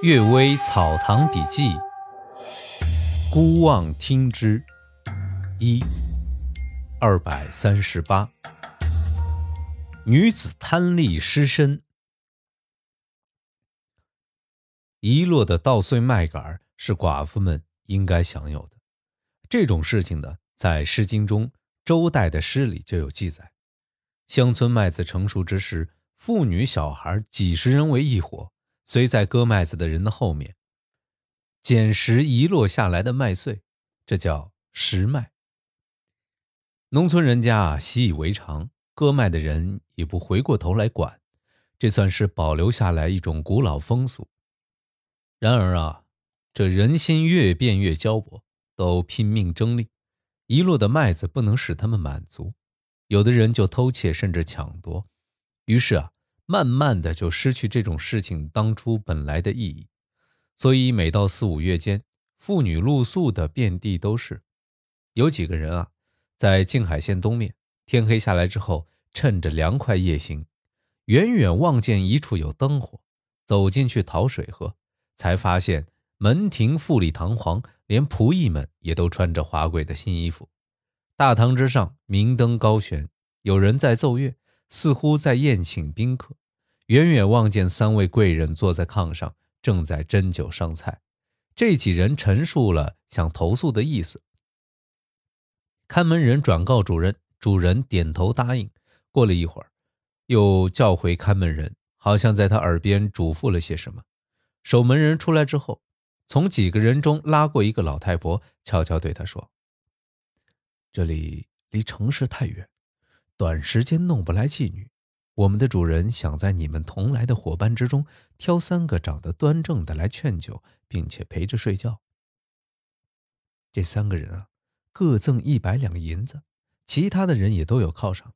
《岳微草堂笔记》孤望听之。一。二百三十八，女子贪利失身，遗落的稻穗麦秆是寡妇们应该享有的。这种事情呢，在《诗经》中周代的诗里就有记载：乡村麦子成熟之时，妇女小孩几十人为一伙。随在割麦子的人的后面，捡拾遗落下来的麦穗，这叫拾麦。农村人家习以为常，割麦的人也不回过头来管，这算是保留下来一种古老风俗。然而啊，这人心越变越焦薄，都拼命争利，遗落的麦子不能使他们满足，有的人就偷窃甚至抢夺，于是啊。慢慢的就失去这种事情当初本来的意义，所以每到四五月间，妇女露宿的遍地都是。有几个人啊，在静海县东面，天黑下来之后，趁着凉快夜行，远远望见一处有灯火，走进去讨水喝，才发现门庭富丽堂皇，连仆役们也都穿着华贵的新衣服，大堂之上明灯高悬，有人在奏乐。似乎在宴请宾客，远远望见三位贵人坐在炕上，正在斟酒上菜。这几人陈述了想投诉的意思。看门人转告主人，主人点头答应。过了一会儿，又叫回看门人，好像在他耳边嘱咐了些什么。守门人出来之后，从几个人中拉过一个老太婆，悄悄对他说：“这里离城市太远。”短时间弄不来妓女，我们的主人想在你们同来的伙伴之中挑三个长得端正的来劝酒，并且陪着睡觉。这三个人啊，各赠一百两银子，其他的人也都有犒赏。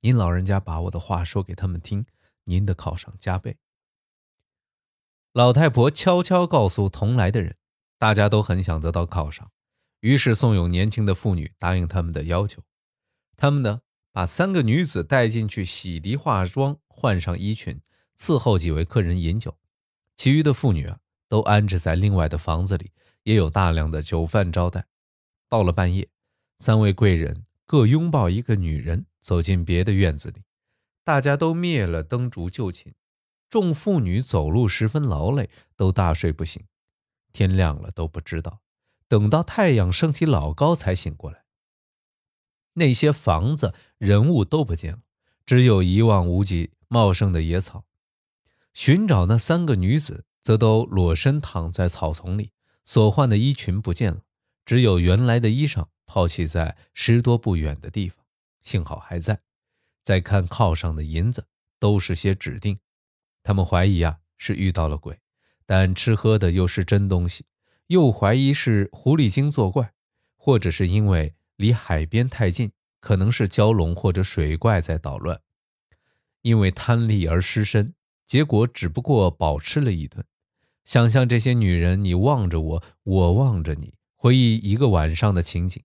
您老人家把我的话说给他们听，您的犒赏加倍。老太婆悄悄告诉同来的人，大家都很想得到犒赏，于是怂恿年轻的妇女答应他们的要求。他们呢？把三个女子带进去洗涤化妆，换上衣裙，伺候几位客人饮酒。其余的妇女啊，都安置在另外的房子里，也有大量的酒饭招待。到了半夜，三位贵人各拥抱一个女人，走进别的院子里。大家都灭了灯烛就寝。众妇女走路十分劳累，都大睡不醒。天亮了都不知道，等到太阳升起老高才醒过来。那些房子、人物都不见了，只有一望无际茂盛的野草。寻找那三个女子，则都裸身躺在草丛里，所换的衣裙不见了，只有原来的衣裳抛弃在十多步远的地方，幸好还在。再看靠上的银子，都是些指定。他们怀疑啊是遇到了鬼，但吃喝的又是真东西，又怀疑是狐狸精作怪，或者是因为。离海边太近，可能是蛟龙或者水怪在捣乱。因为贪利而失身，结果只不过饱吃了一顿。想象这些女人，你望着我，我望着你，回忆一个晚上的情景，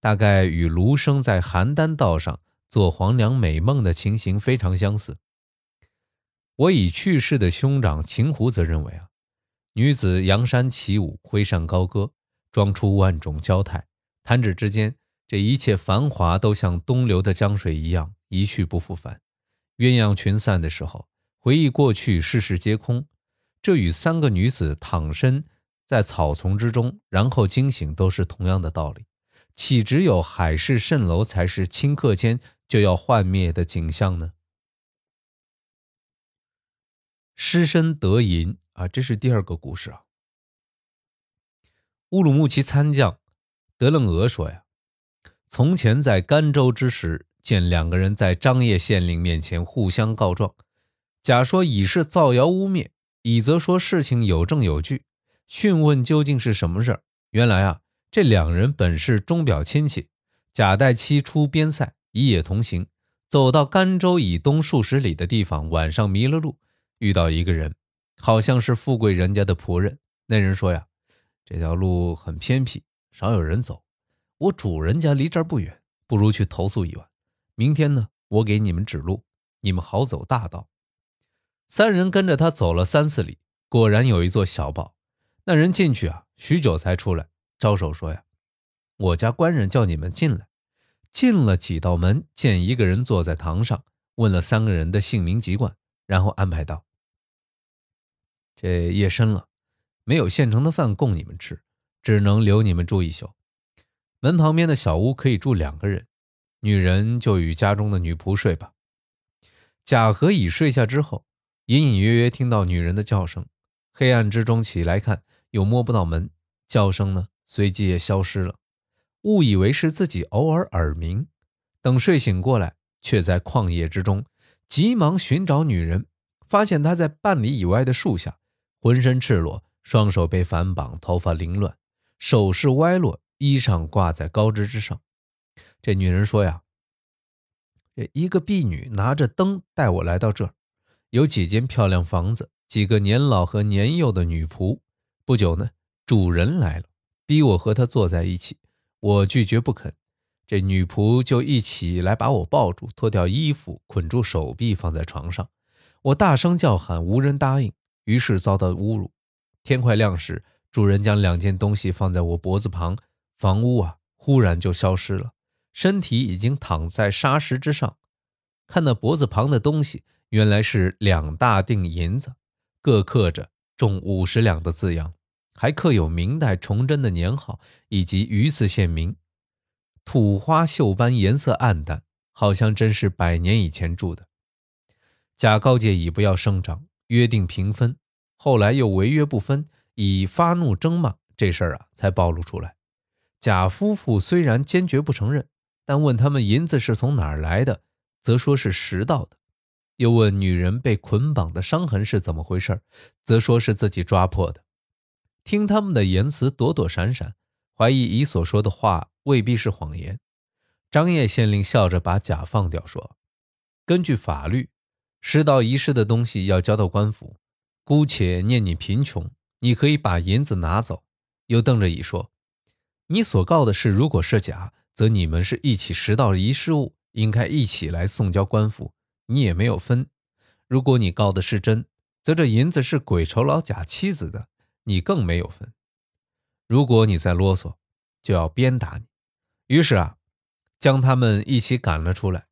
大概与卢生在邯郸道上做黄粱美梦的情形非常相似。我已去世的兄长秦胡则认为啊，女子扬山起舞，挥扇高歌，装出万种娇态。弹指之间，这一切繁华都像东流的江水一样一去不复返。鸳鸯群散的时候，回忆过去，世事皆空。这与三个女子躺身在草丛之中，然后惊醒，都是同样的道理。岂只有海市蜃楼才是顷刻间就要幻灭的景象呢？失身得银啊，这是第二个故事啊。乌鲁木齐参将。德楞俄说：“呀，从前在甘州之时，见两个人在张掖县令面前互相告状，甲说乙是造谣污蔑，乙则说事情有证有据。讯问究竟是什么事儿？原来啊，这两人本是钟表亲戚，甲带妻出边塞，乙也同行，走到甘州以东数十里的地方，晚上迷了路，遇到一个人，好像是富贵人家的仆人。那人说呀，这条路很偏僻。”少有人走，我主人家离这儿不远，不如去投宿一晚。明天呢，我给你们指路，你们好走大道。三人跟着他走了三四里，果然有一座小堡。那人进去啊，许久才出来，招手说呀：“我家官人叫你们进来。”进了几道门，见一个人坐在堂上，问了三个人的姓名籍贯，然后安排道：“这夜深了，没有现成的饭供你们吃，只能留你们住一宿。门旁边的小屋可以住两个人，女人就与家中的女仆睡吧。”贾和乙睡下之后，隐隐约约听到女人的叫声，黑暗之中起来看，又摸不到门，叫声呢随即也消失了。误以为是自己偶尔耳鸣，等睡醒过来，却在旷野之中，急忙寻找女人，发现她在半里以外的树下，浑身赤裸，双手被反绑，头发凌乱，手势歪落，衣裳挂在高枝之上。这女人说呀：“这一个婢女拿着灯带我来到这儿，有几间漂亮房子，几个年老和年幼的女仆。不久呢，主人来了，逼我和他坐在一起。”我拒绝不肯，这女仆就一起来把我抱住，脱掉衣服，捆住手臂，放在床上。我大声叫喊，无人答应，于是遭到侮辱。天快亮时，主人将两件东西放在我脖子旁，房屋啊，忽然就消失了，身体已经躺在沙石之上。看那脖子旁的东西，原来是两大锭银子，各刻着“重五十两”的字样。还刻有明代崇祯的年号以及榆次县名，土花锈斑，颜色暗淡，好像真是百年以前铸的。贾告诫乙不要声张，约定平分，后来又违约不分，乙发怒争骂，这事儿啊才暴露出来。贾夫妇虽然坚决不承认，但问他们银子是从哪儿来的，则说是拾到的；又问女人被捆绑的伤痕是怎么回事，则说是自己抓破的。听他们的言辞躲躲闪闪，怀疑乙所说的话未必是谎言。张掖县令笑着把甲放掉，说：“根据法律，拾到遗失的东西要交到官府。姑且念你贫穷，你可以把银子拿走。”又瞪着乙说：“你所告的事如果是假，则你们是一起拾到遗失物，应该一起来送交官府，你也没有分。如果你告的是真，则这银子是鬼酬劳假妻子的。”你更没有分。如果你再啰嗦，就要鞭打你。于是啊，将他们一起赶了出来。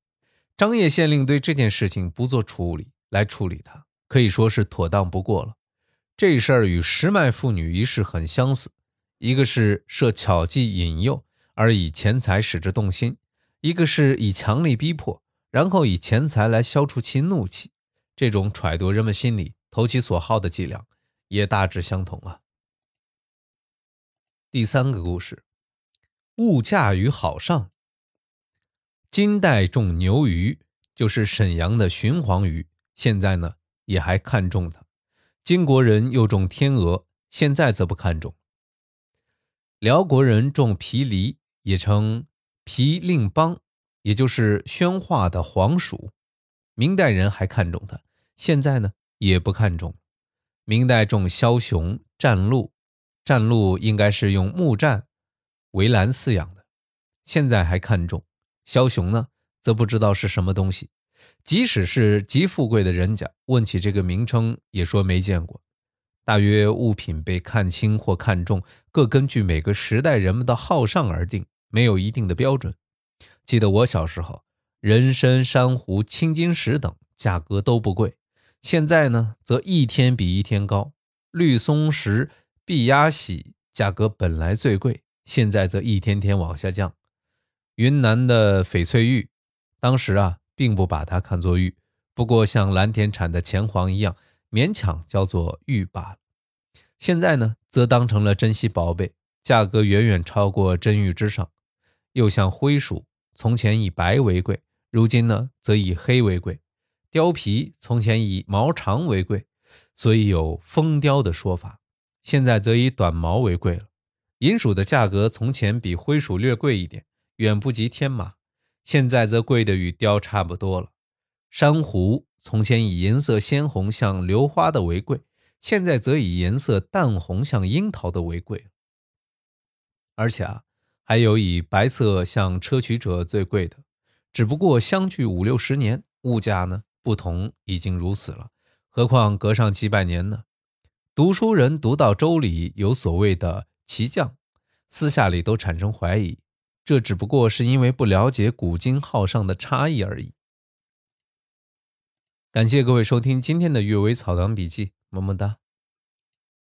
张掖县令对这件事情不做处理，来处理他，可以说是妥当不过了。这事儿与石脉妇女一事很相似，一个是设巧计引诱，而以钱财使之动心；一个是以强力逼迫，然后以钱财来消除其怒气。这种揣度人们心理、投其所好的伎俩。也大致相同啊。第三个故事，物价与好上。金代种牛鱼，就是沈阳的鲟黄鱼，现在呢也还看重它。金国人又种天鹅，现在则不看重。辽国人种皮梨，也称皮令邦，也就是宣化的黄薯。明代人还看重它，现在呢也不看重。明代种枭雄、战鹿，战鹿应该是用木栈围栏饲养的。现在还看重枭雄呢，则不知道是什么东西。即使是极富贵的人家，问起这个名称，也说没见过。大约物品被看轻或看重，各根据每个时代人们的好尚而定，没有一定的标准。记得我小时候，人参、珊瑚、青金石等价格都不贵。现在呢，则一天比一天高。绿松石、碧鸭喜价格本来最贵，现在则一天天往下降。云南的翡翠玉，当时啊，并不把它看作玉，不过像蓝田产的钱黄一样，勉强叫做玉罢了。现在呢，则当成了珍稀宝贝，价格远远超过真玉之上。又像灰鼠，从前以白为贵，如今呢，则以黑为贵。貂皮从前以毛长为贵，所以有疯貂的说法。现在则以短毛为贵了。银鼠的价格从前比灰鼠略贵一点，远不及天马。现在则贵的与貂差不多了。珊瑚从前以颜色鲜红像榴花的为贵，现在则以颜色淡红像樱桃的为贵。而且啊，还有以白色像砗磲者最贵的，只不过相距五六十年，物价呢？不同已经如此了，何况隔上几百年呢？读书人读到周礼有所谓的骑将，私下里都产生怀疑，这只不过是因为不了解古今号上的差异而已。感谢各位收听今天的《阅微草堂笔记》，么么哒。